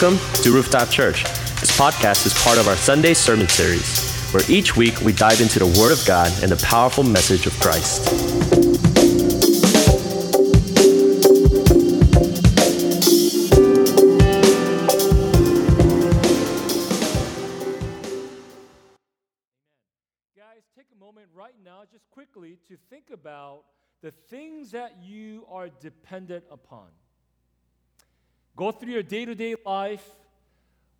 Welcome to Rooftop Church. This podcast is part of our Sunday sermon series, where each week we dive into the Word of God and the powerful message of Christ. Guys, take a moment right now, just quickly, to think about the things that you are dependent upon. Go through your day to day life.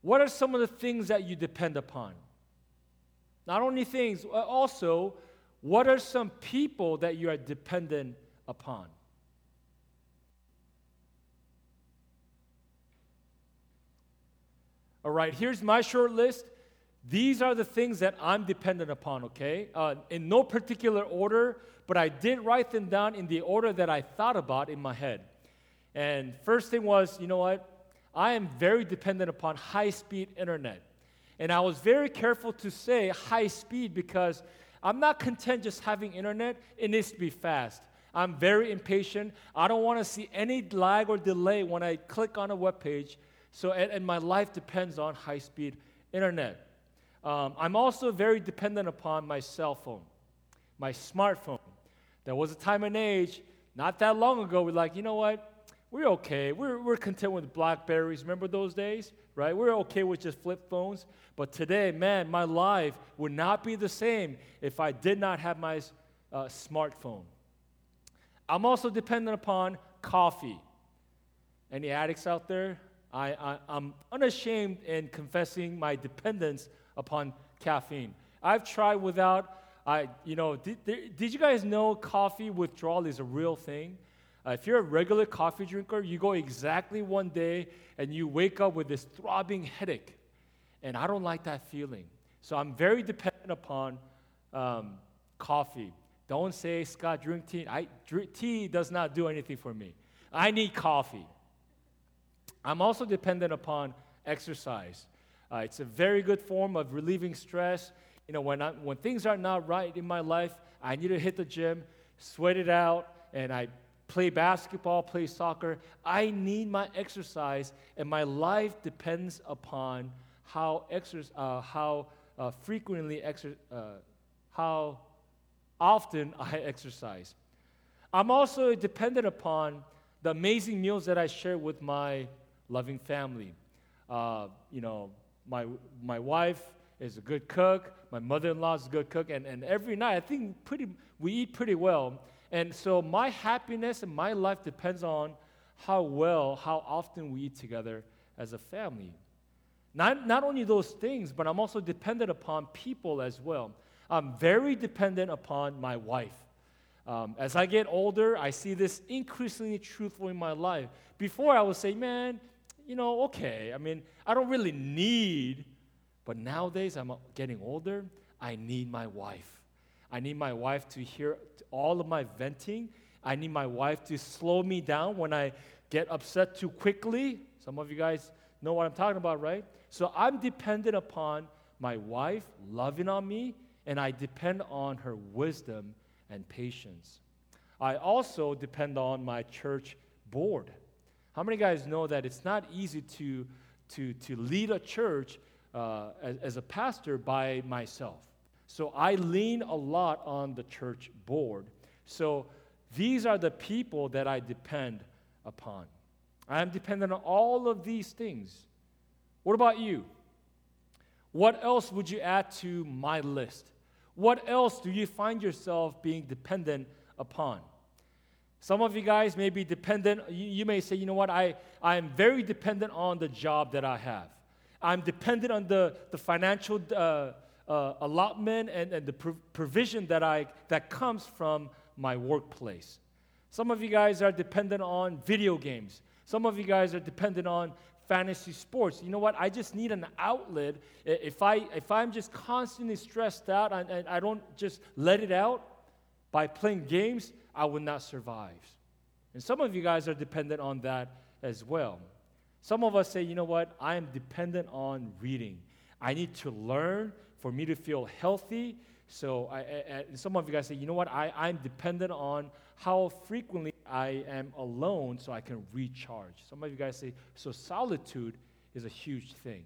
What are some of the things that you depend upon? Not only things, uh, also, what are some people that you are dependent upon? All right, here's my short list. These are the things that I'm dependent upon, okay? Uh, in no particular order, but I did write them down in the order that I thought about in my head. And first thing was, you know what? I am very dependent upon high speed internet. And I was very careful to say high speed because I'm not content just having internet, it needs to be fast. I'm very impatient. I don't want to see any lag or delay when I click on a web page. So, and, and my life depends on high speed internet. Um, I'm also very dependent upon my cell phone, my smartphone. There was a time and age, not that long ago, we're like, you know what? We're okay. We're, we're content with Blackberries. Remember those days? Right? We're okay with just flip phones. But today, man, my life would not be the same if I did not have my uh, smartphone. I'm also dependent upon coffee. Any addicts out there? I, I, I'm unashamed in confessing my dependence upon caffeine. I've tried without, I, you know, did, did you guys know coffee withdrawal is a real thing? Uh, if you're a regular coffee drinker, you go exactly one day and you wake up with this throbbing headache. And I don't like that feeling. So I'm very dependent upon um, coffee. Don't say, Scott, drink tea. I, drink, tea does not do anything for me. I need coffee. I'm also dependent upon exercise. Uh, it's a very good form of relieving stress. You know, when, I, when things are not right in my life, I need to hit the gym, sweat it out, and I play basketball, play soccer. I need my exercise, and my life depends upon how, exer- uh, how uh, frequently, exer- uh, how often I exercise. I'm also dependent upon the amazing meals that I share with my loving family. Uh, you know, my, my wife is a good cook, my mother in law is a good cook, and, and every night I think pretty, we eat pretty well. And so my happiness and my life depends on how well, how often we eat together as a family. Not, not only those things, but I'm also dependent upon people as well. I'm very dependent upon my wife. Um, as I get older, I see this increasingly truthful in my life. Before, I would say, man, you know, okay. I mean, I don't really need, but nowadays I'm getting older, I need my wife. I need my wife to hear all of my venting. I need my wife to slow me down when I get upset too quickly. Some of you guys know what I'm talking about, right? So I'm dependent upon my wife loving on me, and I depend on her wisdom and patience. I also depend on my church board. How many guys know that it's not easy to, to, to lead a church uh, as, as a pastor by myself? So I lean a lot on the church board. So these are the people that I depend upon. I am dependent on all of these things. What about you? What else would you add to my list? What else do you find yourself being dependent upon? Some of you guys may be dependent. You, you may say, you know what, I, I am very dependent on the job that I have. I'm dependent on the, the financial uh, uh, allotment and, and the provision that, I, that comes from my workplace. Some of you guys are dependent on video games. Some of you guys are dependent on fantasy sports. You know what? I just need an outlet. If, I, if I'm just constantly stressed out and, and I don't just let it out by playing games, I would not survive. And some of you guys are dependent on that as well. Some of us say, you know what? I am dependent on reading. I need to learn for me to feel healthy. So I, I, some of you guys say, you know what? I, I'm dependent on how frequently I am alone so I can recharge. Some of you guys say, so solitude is a huge thing.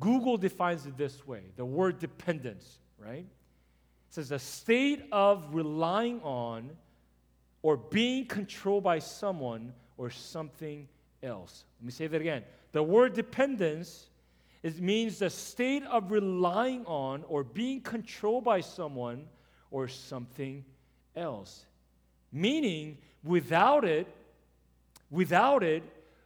Google defines it this way the word dependence, right? It says a state of relying on or being controlled by someone or something else. Let me say that again. The word dependence it means the state of relying on or being controlled by someone or something else. Meaning, without it, without it,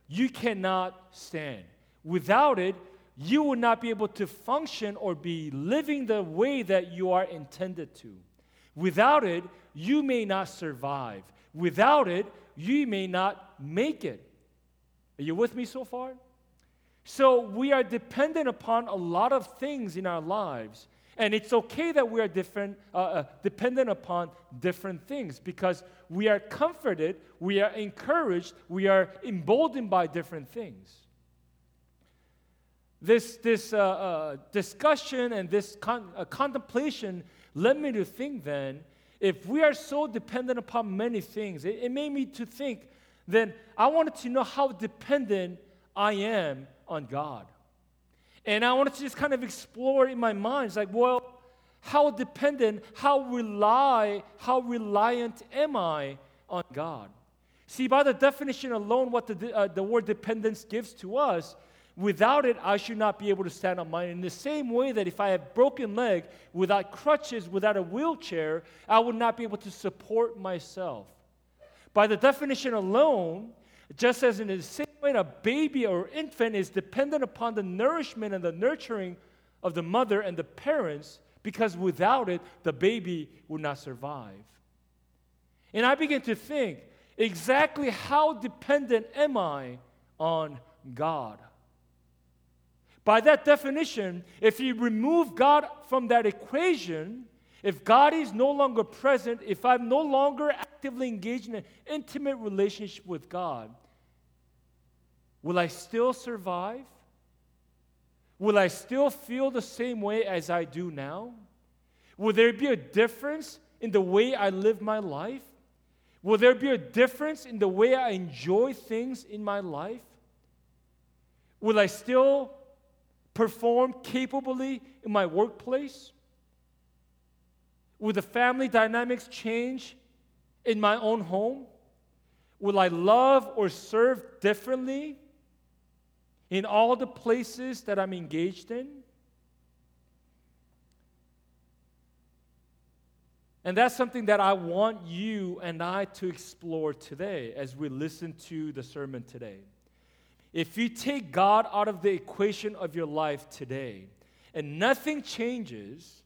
you cannot stand. Without it, you will not be able to function or be living the way that you are intended to. Without it, you may not survive. Without it, you may not make it. Are you with me so far? So we are dependent upon a lot of things in our lives. And it's okay that we are different, uh, uh, dependent upon different things because we are comforted, we are encouraged, we are emboldened by different things. This, this uh, uh discussion and this con- uh, contemplation led me to think then if we are so dependent upon many things, it, it made me to think then I wanted to know how dependent I am on God. And I wanted to just kind of explore in my mind, it's like, well, how dependent, how rely, how reliant am I on God? See, by the definition alone, what the, uh, the word dependence gives to us, without it, I should not be able to stand on own. In the same way that if I have broken leg, without crutches, without a wheelchair, I would not be able to support myself. By the definition alone, just as in the same way a baby or infant is dependent upon the nourishment and the nurturing of the mother and the parents, because without it, the baby would not survive. And I begin to think exactly how dependent am I on God? By that definition, if you remove God from that equation, if God is no longer present, if I'm no longer actively engaged in an intimate relationship with God, will I still survive? Will I still feel the same way as I do now? Will there be a difference in the way I live my life? Will there be a difference in the way I enjoy things in my life? Will I still perform capably in my workplace? Will the family dynamics change in my own home? Will I love or serve differently in all the places that I'm engaged in? And that's something that I want you and I to explore today as we listen to the sermon today. If you take God out of the equation of your life today and nothing changes,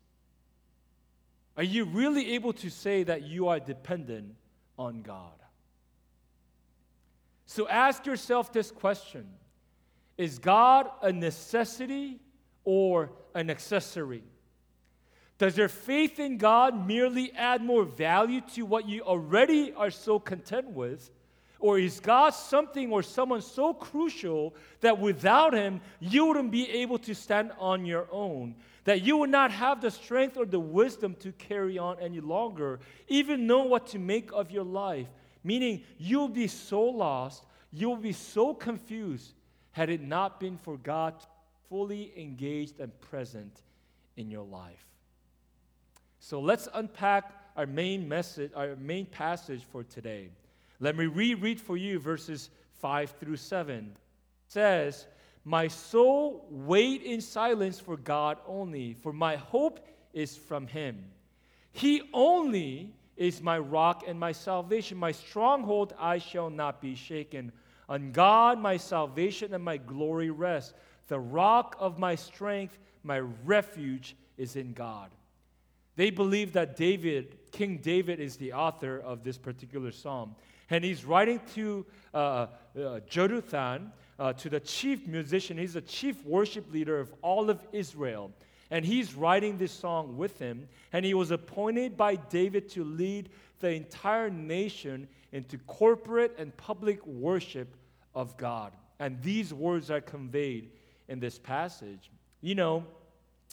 are you really able to say that you are dependent on God? So ask yourself this question Is God a necessity or an accessory? Does your faith in God merely add more value to what you already are so content with? Or is God something or someone so crucial that without Him, you wouldn't be able to stand on your own? That you would not have the strength or the wisdom to carry on any longer, even know what to make of your life? Meaning, you'll be so lost, you'll be so confused, had it not been for God fully engaged and present in your life. So let's unpack our main message, our main passage for today. Let me reread for you verses 5 through 7. It says, My soul wait in silence for God only, for my hope is from him. He only is my rock and my salvation, my stronghold, I shall not be shaken. On God my salvation and my glory rest. The rock of my strength, my refuge is in God. They believe that David, King David, is the author of this particular psalm. And he's writing to uh, uh, Jeduthun, uh, to the chief musician. He's the chief worship leader of all of Israel. And he's writing this song with him. And he was appointed by David to lead the entire nation into corporate and public worship of God. And these words are conveyed in this passage. You know,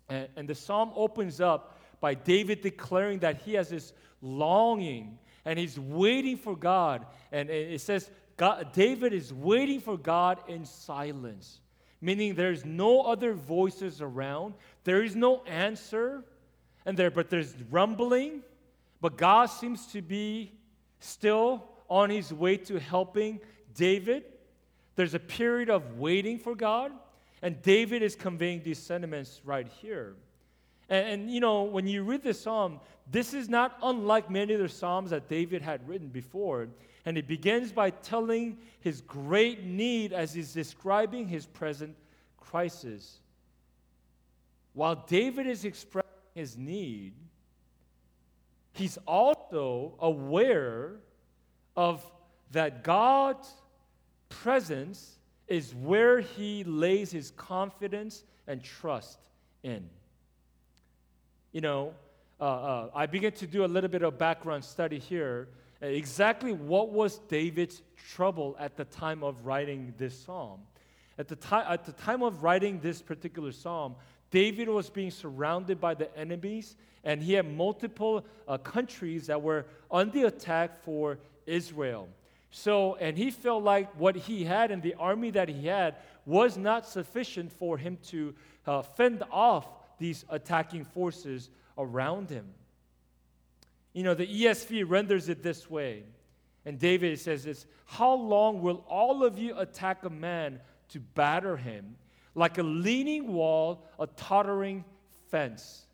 and, and the psalm opens up by David declaring that he has this longing and he's waiting for God. And it says, God, David is waiting for God in silence, meaning there's no other voices around, there is no answer, and there, but there's rumbling, but God seems to be still on his way to helping David. There's a period of waiting for God, and David is conveying these sentiments right here. And, and, you know, when you read this psalm, this is not unlike many other psalms that David had written before. And it begins by telling his great need as he's describing his present crisis. While David is expressing his need, he's also aware of that God's presence is where he lays his confidence and trust in. You know, uh, uh, I began to do a little bit of background study here. Exactly what was David's trouble at the time of writing this psalm? At the, time, at the time of writing this particular psalm, David was being surrounded by the enemies, and he had multiple uh, countries that were on the attack for Israel. So, and he felt like what he had and the army that he had was not sufficient for him to uh, fend off these attacking forces around him. You know, the ESV renders it this way. And David says this How long will all of you attack a man to batter him? Like a leaning wall, a tottering fence.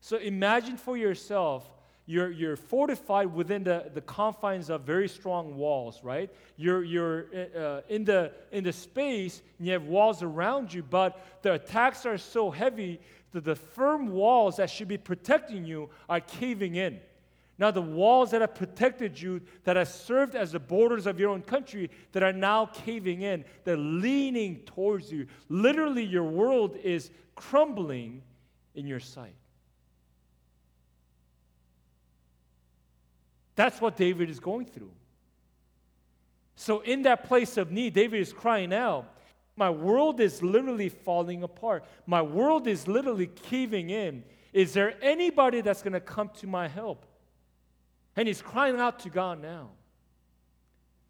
So imagine for yourself you're, you're fortified within the, the confines of very strong walls, right? You're, you're uh, in, the, in the space, and you have walls around you, but the attacks are so heavy that the firm walls that should be protecting you are caving in. Now, the walls that have protected you, that have served as the borders of your own country, that are now caving in, they're leaning towards you. Literally, your world is crumbling in your sight. That's what David is going through. So, in that place of need, David is crying out, My world is literally falling apart. My world is literally caving in. Is there anybody that's going to come to my help? And he's crying out to God now.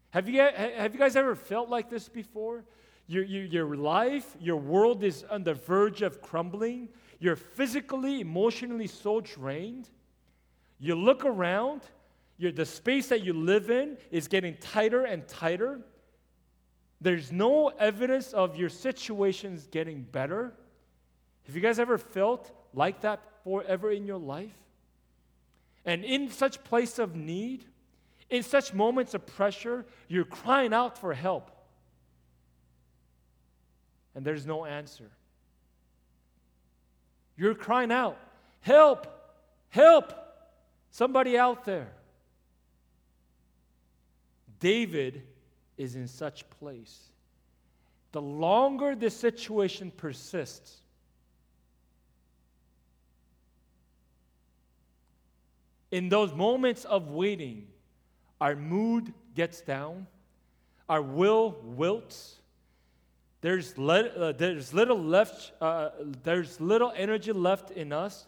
Have you, have you guys ever felt like this before? Your, your, your life, your world is on the verge of crumbling. You're physically, emotionally so drained. You look around the space that you live in is getting tighter and tighter. There's no evidence of your situations getting better. Have you guys ever felt like that forever in your life? And in such place of need, in such moments of pressure, you're crying out for help. And there's no answer. You're crying out, help, help, somebody out there. David is in such place. The longer the situation persists, in those moments of waiting, our mood gets down, our will wilts. There's, le- uh, there's little left. Uh, there's little energy left in us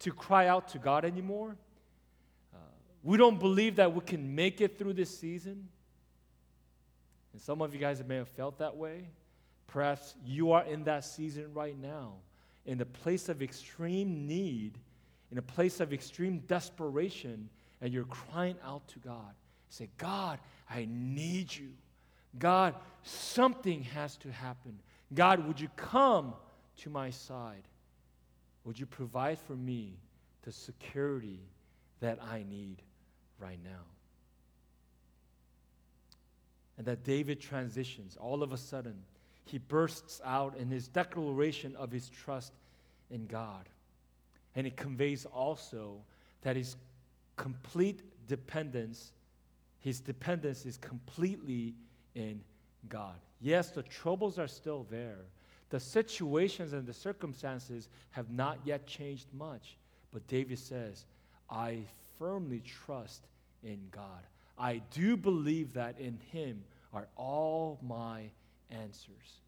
to cry out to God anymore. We don't believe that we can make it through this season. And some of you guys may have felt that way. Perhaps you are in that season right now, in a place of extreme need, in a place of extreme desperation, and you're crying out to God. Say, God, I need you. God, something has to happen. God, would you come to my side? Would you provide for me the security that I need? Right now. And that David transitions. All of a sudden, he bursts out in his declaration of his trust in God. And it conveys also that his complete dependence, his dependence is completely in God. Yes, the troubles are still there. The situations and the circumstances have not yet changed much. But David says, I firmly trust in God. I do believe that in Him are all my answers.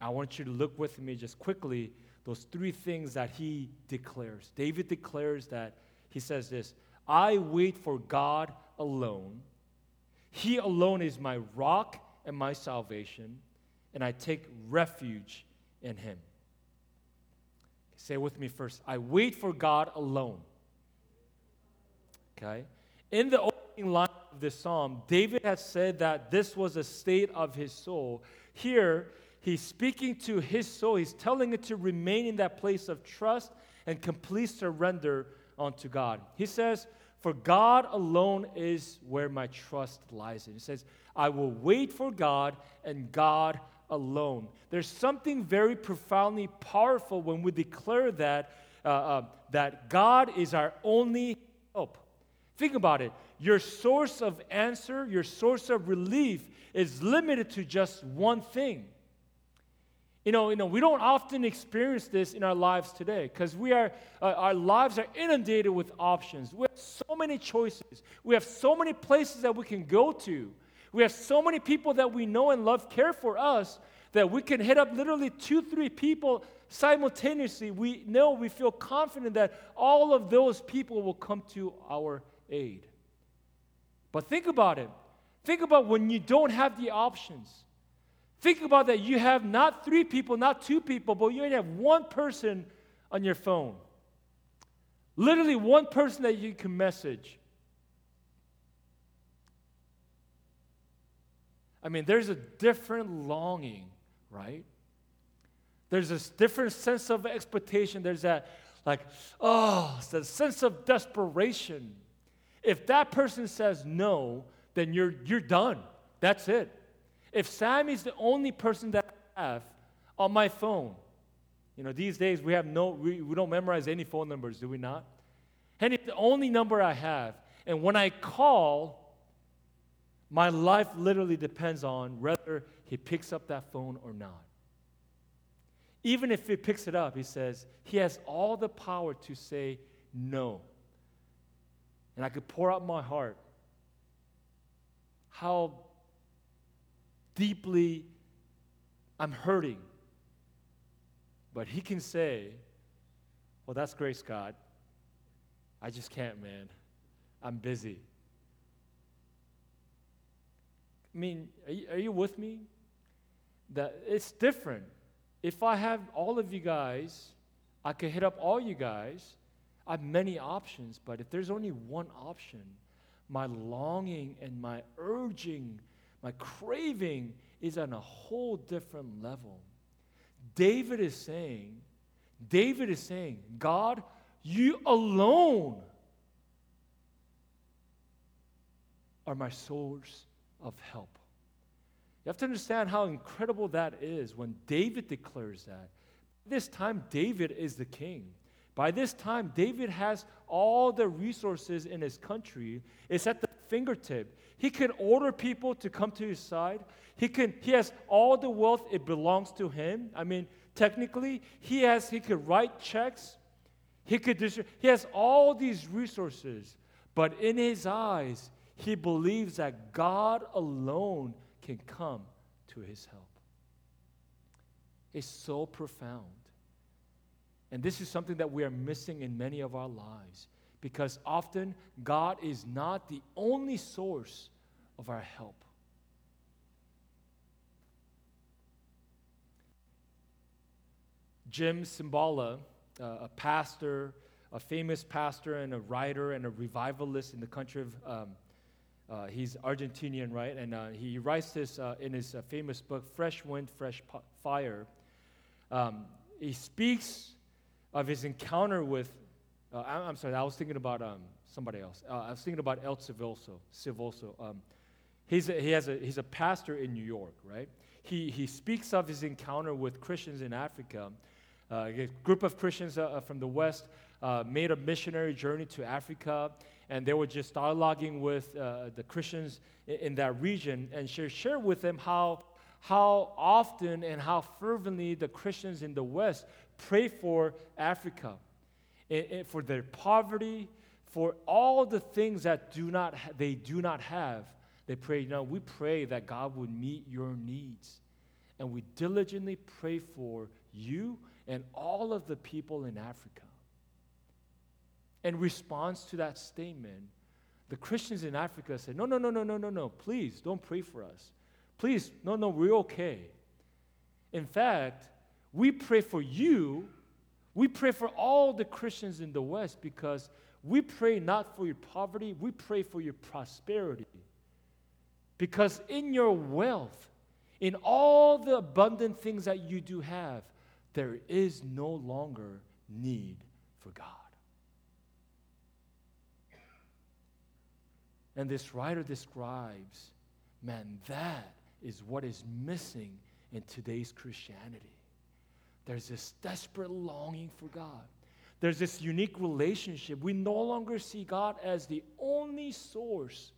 I want you to look with me just quickly those three things that he declares. David declares that he says this I wait for God alone. He alone is my rock and my salvation, and I take refuge in him. Say with me first I wait for God alone. Okay? In the opening line of this psalm, David has said that this was a state of his soul. Here, he's speaking to his soul. He's telling it to remain in that place of trust and complete surrender unto God. He says, For God alone is where my trust lies in. He says, I will wait for God and God alone. There's something very profoundly powerful when we declare that, uh, uh, that God is our only hope. Think about it. Your source of answer, your source of relief is limited to just one thing. You know, you know, we don't often experience this in our lives today because we are, uh, our lives are inundated with options. We have so many choices. We have so many places that we can go to. We have so many people that we know and love care for us that we can hit up literally two, three people simultaneously. We know, we feel confident that all of those people will come to our aid. But think about it. Think about when you don't have the options. Think about that you have not three people, not two people, but you only have one person on your phone. Literally one person that you can message. I mean, there's a different longing, right? There's this different sense of expectation. There's that, like, oh, it's a sense of desperation. If that person says no, then you're, you're done. That's it. If Sammy's the only person that I have on my phone, you know, these days we have no, we, we don't memorize any phone numbers, do we not? And it's the only number I have. And when I call, my life literally depends on whether he picks up that phone or not. Even if he picks it up, he says, he has all the power to say no and I could pour out my heart, how deeply I'm hurting. But he can say, Well, that's great, Scott. I just can't, man. I'm busy. I mean, are you, are you with me? That it's different. If I have all of you guys, I could hit up all you guys I have many options, but if there's only one option, my longing and my urging, my craving is on a whole different level. David is saying, David is saying, God, you alone are my source of help. You have to understand how incredible that is when David declares that. This time, David is the king. By this time, David has all the resources in his country. It's at the fingertip. He can order people to come to his side. He can he has all the wealth, it belongs to him. I mean, technically, he has he could write checks. He could he has all these resources, but in his eyes, he believes that God alone can come to his help. It's so profound. And this is something that we are missing in many of our lives because often God is not the only source of our help. Jim Cymbala, a pastor, a famous pastor and a writer and a revivalist in the country of, um, uh, he's Argentinian, right? And uh, he writes this uh, in his uh, famous book, Fresh Wind, Fresh Fire. Um, he speaks of his encounter with, uh, I, am sorry, I was thinking about um, somebody else. Uh, I was thinking about Ed Silvoso. Silvoso. Um, he's, a, he has a, he's a pastor in New York, right? He, he speaks of his encounter with Christians in Africa. Uh, a group of Christians uh, from the West uh, made a missionary journey to Africa, and they were just dialoguing with uh, the Christians in, in, that region and share, share with them how, how often and how fervently the Christians in the West pray for Africa, for their poverty, for all the things that do not ha- they do not have. They pray, know, we pray that God would meet your needs. And we diligently pray for you and all of the people in Africa. In response to that statement, the Christians in Africa said, no, no, no, no, no, no, no, please don't pray for us. Please, no, no, we're okay. In fact, we pray for you. We pray for all the Christians in the West because we pray not for your poverty, we pray for your prosperity. Because in your wealth, in all the abundant things that you do have, there is no longer need for God. And this writer describes, man, that is what is missing in today's Christianity. There's this desperate longing for God. There's this unique relationship. We no longer see God as the only source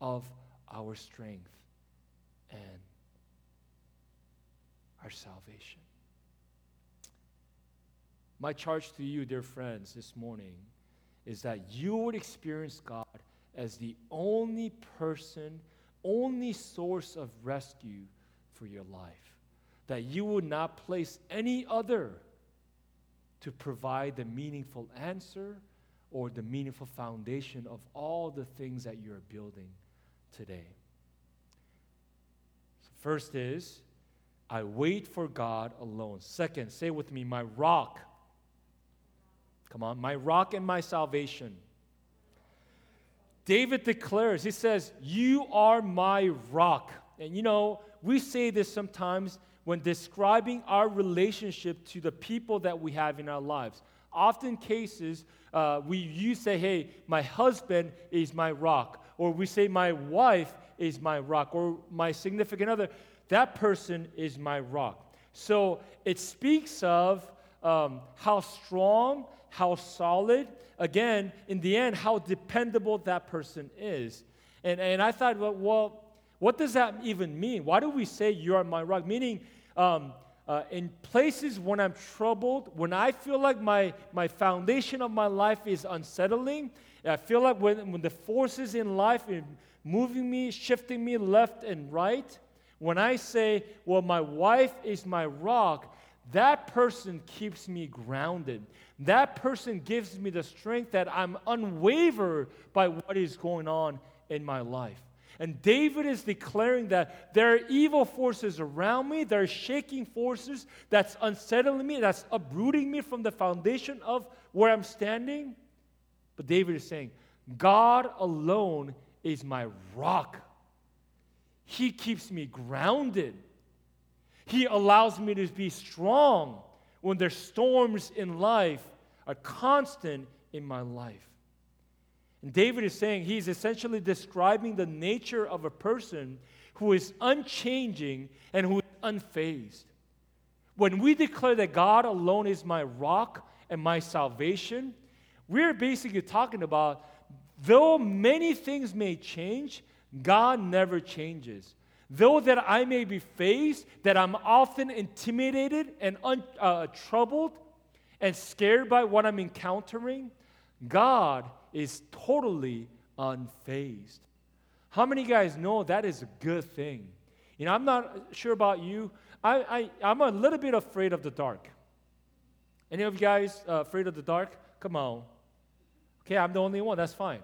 of our strength and our salvation. My charge to you, dear friends, this morning is that you would experience God as the only person, only source of rescue for your life. That you would not place any other to provide the meaningful answer or the meaningful foundation of all the things that you're building today. So first is, I wait for God alone. Second, say with me, my rock. Come on, my rock and my salvation. David declares, he says, You are my rock. And you know, we say this sometimes when describing our relationship to the people that we have in our lives. Often cases, uh, we you say, "Hey, my husband is my rock," or we say, "My wife is my rock," or "My significant other." That person is my rock. So it speaks of um, how strong, how solid, again, in the end, how dependable that person is. And, and I thought, well, well, what does that even mean? Why do we say you are my rock? Meaning, um, uh, in places when I'm troubled, when I feel like my, my foundation of my life is unsettling, I feel like when, when the forces in life are moving me, shifting me left and right, when I say, well, my wife is my rock, that person keeps me grounded. That person gives me the strength that I'm unwavered by what is going on in my life. And David is declaring that there are evil forces around me, there are shaking forces that's unsettling me, that's uprooting me from the foundation of where I'm standing. But David is saying, God alone is my rock. He keeps me grounded. He allows me to be strong when there's storms in life are constant in my life. And David is saying he's essentially describing the nature of a person who is unchanging and who is unfazed. When we declare that God alone is my rock and my salvation, we're basically talking about though many things may change, God never changes. Though that I may be faced, that I'm often intimidated and un, uh, troubled and scared by what I'm encountering, God is totally unfazed. How many guys know that is a good thing? You know, I'm not sure about you. I, I, I'm a little bit afraid of the dark. Any of you guys uh, afraid of the dark? Come on. Okay, I'm the only one. That's fine.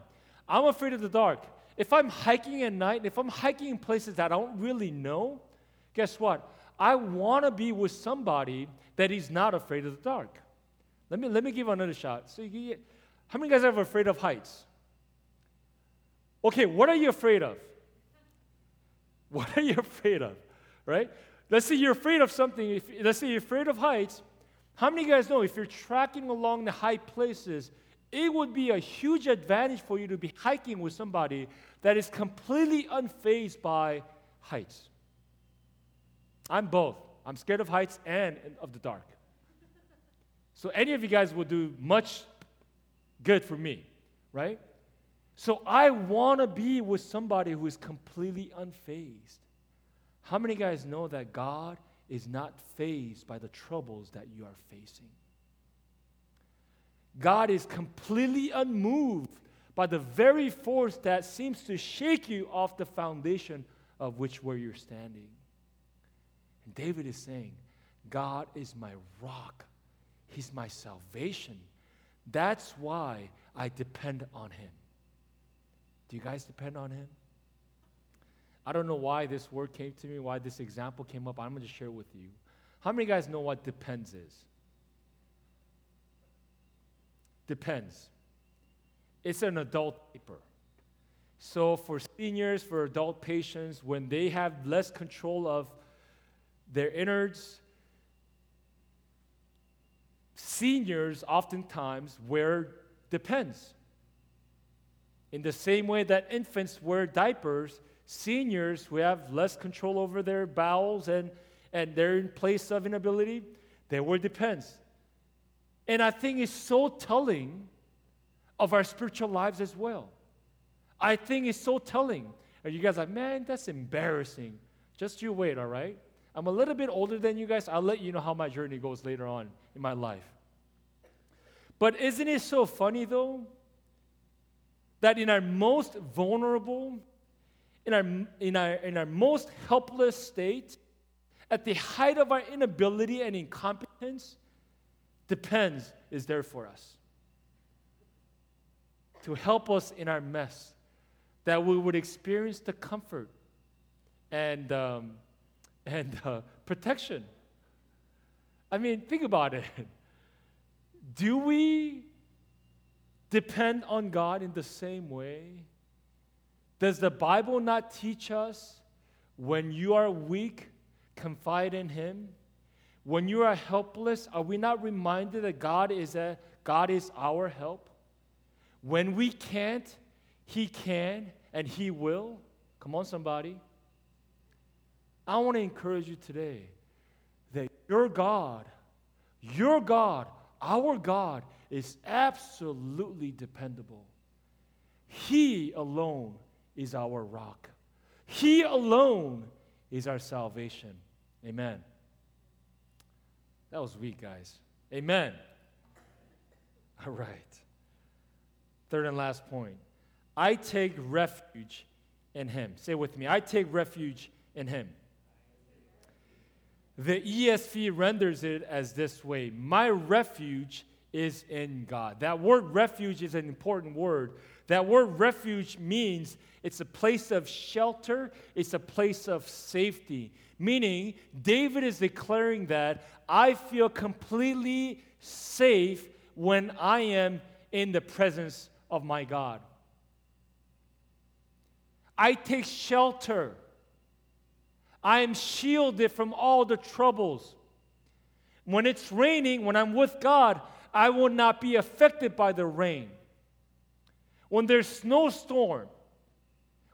I'm afraid of the dark. If I'm hiking at night, if I'm hiking in places that I don't really know, guess what? I want to be with somebody that is not afraid of the dark. Let me, let me give another shot. So you, how many guys are afraid of heights? Okay, what are you afraid of? What are you afraid of? Right? Let's say you're afraid of something. If, let's say you're afraid of heights. How many guys know if you're tracking along the high places, it would be a huge advantage for you to be hiking with somebody that is completely unfazed by heights? I'm both. I'm scared of heights and of the dark. So any of you guys will do much good for me, right? So I want to be with somebody who is completely unfazed. How many guys know that God is not fazed by the troubles that you are facing? God is completely unmoved by the very force that seems to shake you off the foundation of which where you're standing. And David is saying, God is my rock. He's my salvation. That's why I depend on Him. Do you guys depend on Him? I don't know why this word came to me, why this example came up. I'm going to share with you. How many guys know what depends is? Depends. It's an adult paper. So, for seniors, for adult patients, when they have less control of their innards, seniors oftentimes wear depends. In the same way that infants wear diapers, seniors who have less control over their bowels and, and they're in place of inability, they wear depends. And I think it's so telling of our spiritual lives as well. I think it's so telling. And you guys are like, man, that's embarrassing. Just you wait, all right? I'm a little bit older than you guys. I'll let you know how my journey goes later on in my life. But isn't it so funny, though, that in our most vulnerable, in our, in our, in our most helpless state, at the height of our inability and incompetence, depends is there for us to help us in our mess, that we would experience the comfort and, um, and uh, protection. I mean, think about it. Do we depend on God in the same way? Does the Bible not teach us when you are weak, confide in Him? When you are helpless, are we not reminded that God is, a, God is our help? When we can't, He can and He will. Come on, somebody. I want to encourage you today that your God, your God, our God is absolutely dependable. He alone is our rock. He alone is our salvation. Amen. That was weak, guys. Amen. All right. Third and last point. I take refuge in him. Say with me. I take refuge in him. The ESV renders it as this way My refuge is in God. That word refuge is an important word. That word refuge means it's a place of shelter, it's a place of safety. Meaning, David is declaring that I feel completely safe when I am in the presence of my God. I take shelter. I am shielded from all the troubles. When it's raining, when I'm with God, I will not be affected by the rain. When there's snowstorm,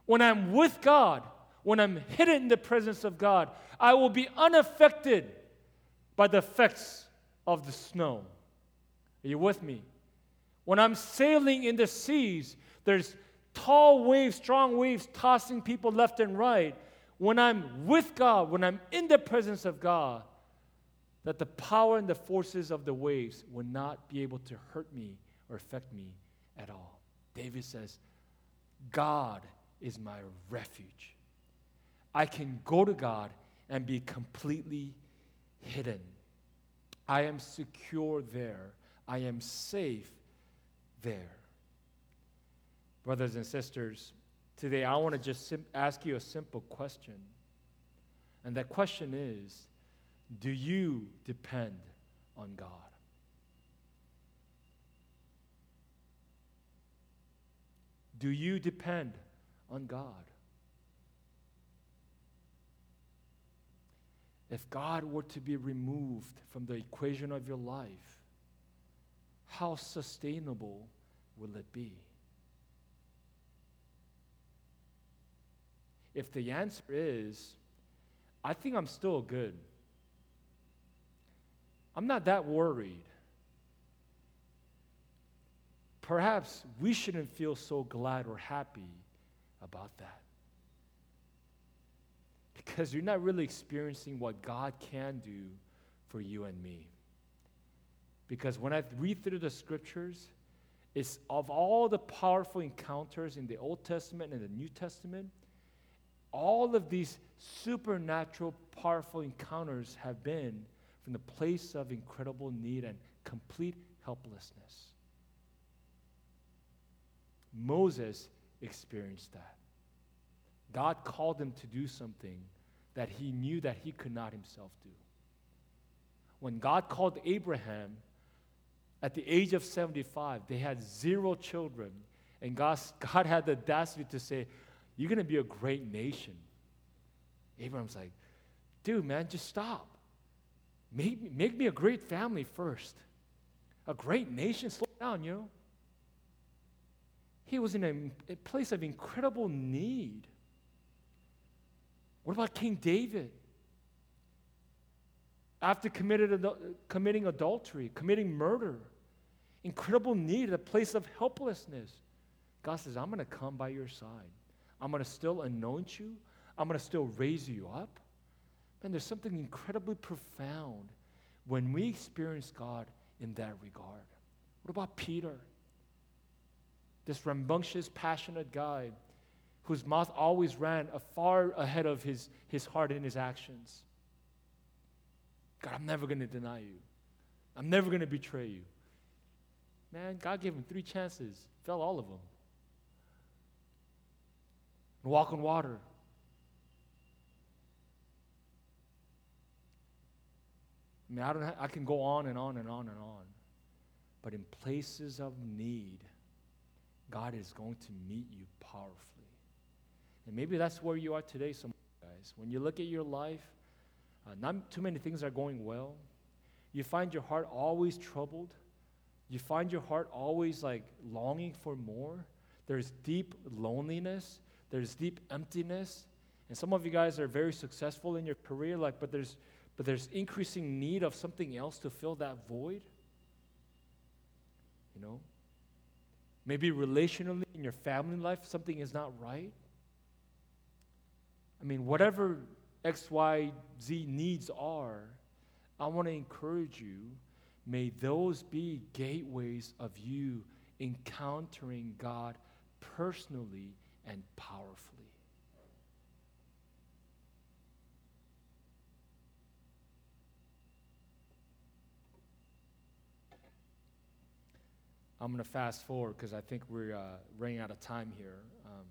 when I'm with God, when I'm hidden in the presence of God, I will be unaffected by the effects of the snow. Are you with me? When I'm sailing in the seas, there's tall waves, strong waves tossing people left and right. When I'm with God, when I'm in the presence of God, that the power and the forces of the waves will not be able to hurt me or affect me at all. David says, God is my refuge. I can go to God and be completely hidden. I am secure there. I am safe there. Brothers and sisters, today I want to just sim- ask you a simple question. And that question is Do you depend on God? Do you depend on God? If God were to be removed from the equation of your life, how sustainable will it be? If the answer is, I think I'm still good, I'm not that worried. Perhaps we shouldn't feel so glad or happy about that. Because you're not really experiencing what God can do for you and me. Because when I read through the scriptures, it's of all the powerful encounters in the Old Testament and the New Testament, all of these supernatural, powerful encounters have been from the place of incredible need and complete helplessness. Moses experienced that. God called him to do something that he knew that he could not himself do. When God called Abraham at the age of 75, they had zero children. And God, God had the audacity to say, You're going to be a great nation. Abraham's like, Dude, man, just stop. Make, make me a great family first. A great nation. Slow down, you know. He was in a, a place of incredible need. What about King David? After committing adultery, committing murder, incredible need, a place of helplessness. God says, I'm going to come by your side. I'm going to still anoint you. I'm going to still raise you up. And there's something incredibly profound when we experience God in that regard. What about Peter? This rambunctious, passionate guy whose mouth always ran far ahead of his, his heart and his actions. God, I'm never going to deny you. I'm never going to betray you. Man, God gave him three chances, fell all of them. And walk on water. I mean, I, don't ha- I can go on and on and on and on. But in places of need, God is going to meet you powerfully. And maybe that's where you are today, some guys. When you look at your life, uh, not too many things are going well. You find your heart always troubled. You find your heart always like longing for more. There's deep loneliness. There's deep emptiness. And some of you guys are very successful in your career, like, but there's but there's increasing need of something else to fill that void. You know? Maybe relationally in your family life, something is not right. I mean, whatever X, Y, Z needs are, I want to encourage you. May those be gateways of you encountering God personally and powerfully. I'm going to fast forward because I think we're uh, running out of time here. Um,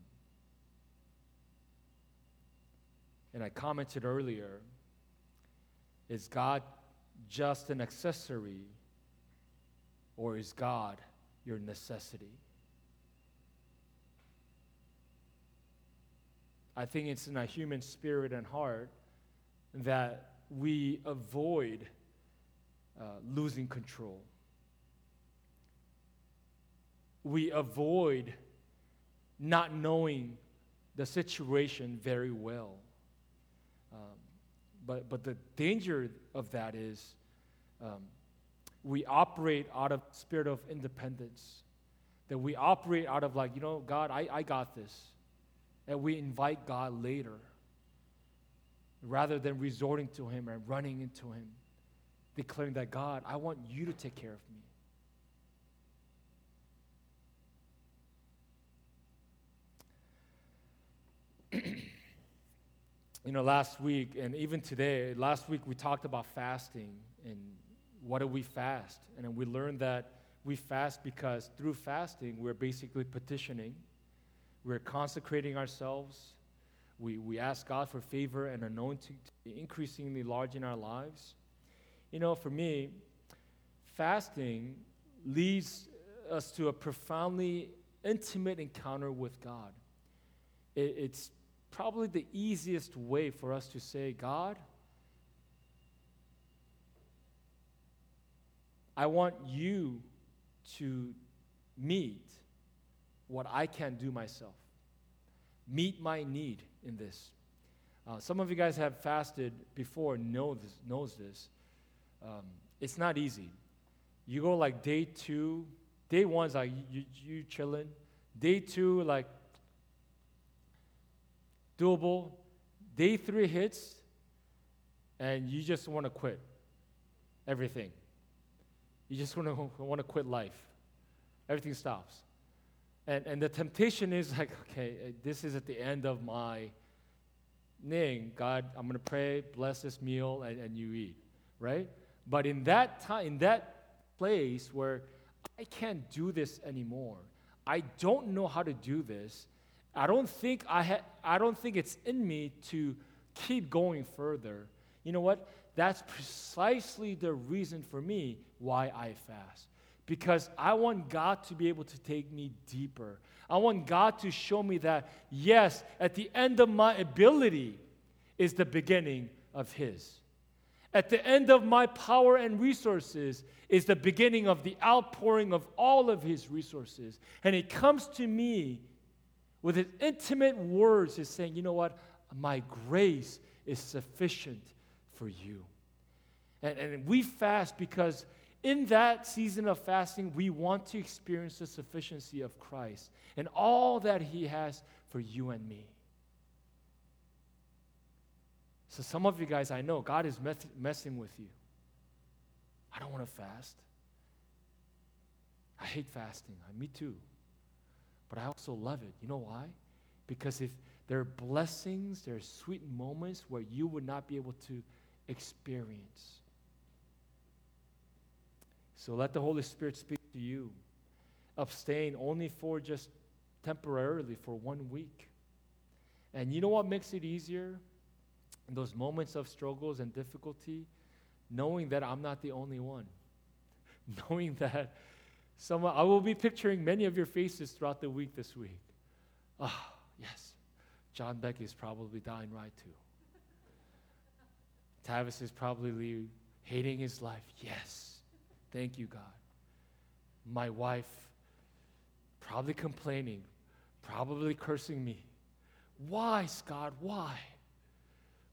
and I commented earlier is God just an accessory or is God your necessity? I think it's in our human spirit and heart that we avoid uh, losing control we avoid not knowing the situation very well. Um, but, but the danger of that is um, we operate out of spirit of independence. That we operate out of like, you know, God, I, I got this. And we invite God later rather than resorting to Him and running into Him, declaring that, God, I want you to take care of me. you know, last week and even today, last week we talked about fasting and what do we fast? And we learned that we fast because through fasting, we're basically petitioning, we're consecrating ourselves. We, we ask God for favor and anointing to be increasingly large in our lives. You know, for me, fasting leads us to a profoundly intimate encounter with God. It, it's probably the easiest way for us to say, God, I want you to meet what I can't do myself. Meet my need in this. Uh, some of you guys have fasted before, know this, knows this. Um, it's not easy. You go like day two, day one's like you, you chilling. Day two, like doable. Day three hits, and you just want to quit everything. You just want to want to quit life. Everything stops. And, and the temptation is like, okay, uh, this is at the end of my thing. God, I'm going to pray, bless this meal, and, and you eat, right? But in that time, in that place where I can't do this anymore, I don't know how to do this, I don't think I ha- I don't think it's in me to keep going further. You know what? That's precisely the reason for me why I fast. Because I want God to be able to take me deeper. I want God to show me that, yes, at the end of my ability is the beginning of His. At the end of my power and resources is the beginning of the outpouring of all of His resources. And He comes to me with His intimate words, He's saying, you know what? My grace is sufficient for you. And, and we fast because in that season of fasting, we want to experience the sufficiency of Christ and all that He has for you and me. So, some of you guys, I know God is mess- messing with you. I don't want to fast. I hate fasting. I Me too. But I also love it. You know why? Because if there are blessings, there are sweet moments where you would not be able to experience. So let the Holy Spirit speak to you. Abstain only for just temporarily, for one week. And you know what makes it easier? In those moments of struggles and difficulty, knowing that I'm not the only one. knowing that someone, I will be picturing many of your faces throughout the week this week. Ah, oh, yes, John Beck is probably dying right too. Tavis is probably hating his life. Yes. Thank you, God. My wife probably complaining, probably cursing me. Why, Scott? Why?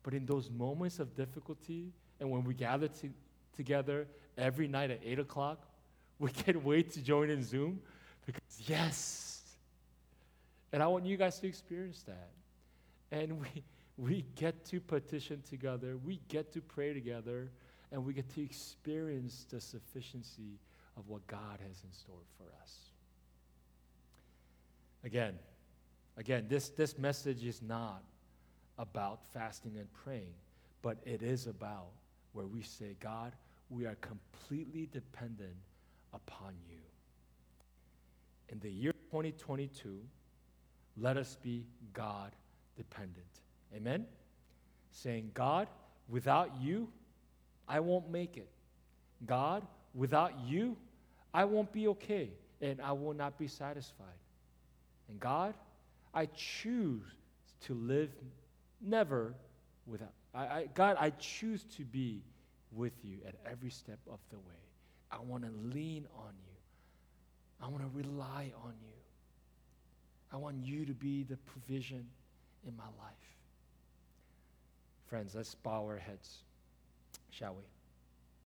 But in those moments of difficulty, and when we gather to, together every night at 8 o'clock, we can't wait to join in Zoom because, yes. And I want you guys to experience that. And we, we get to petition together, we get to pray together, and we get to experience the sufficiency of what God has in store for us. Again, again, this, this message is not about fasting and praying, but it is about where we say, God, we are completely dependent upon you. In the year 2022, let us be God dependent. Amen? Saying, God, without you, I won't make it. God, without you, I won't be okay and I will not be satisfied. And God, I choose to live never without. I, I, God, I choose to be with you at every step of the way. I want to lean on you. I want to rely on you. I want you to be the provision in my life. Friends, let's bow our heads, shall we?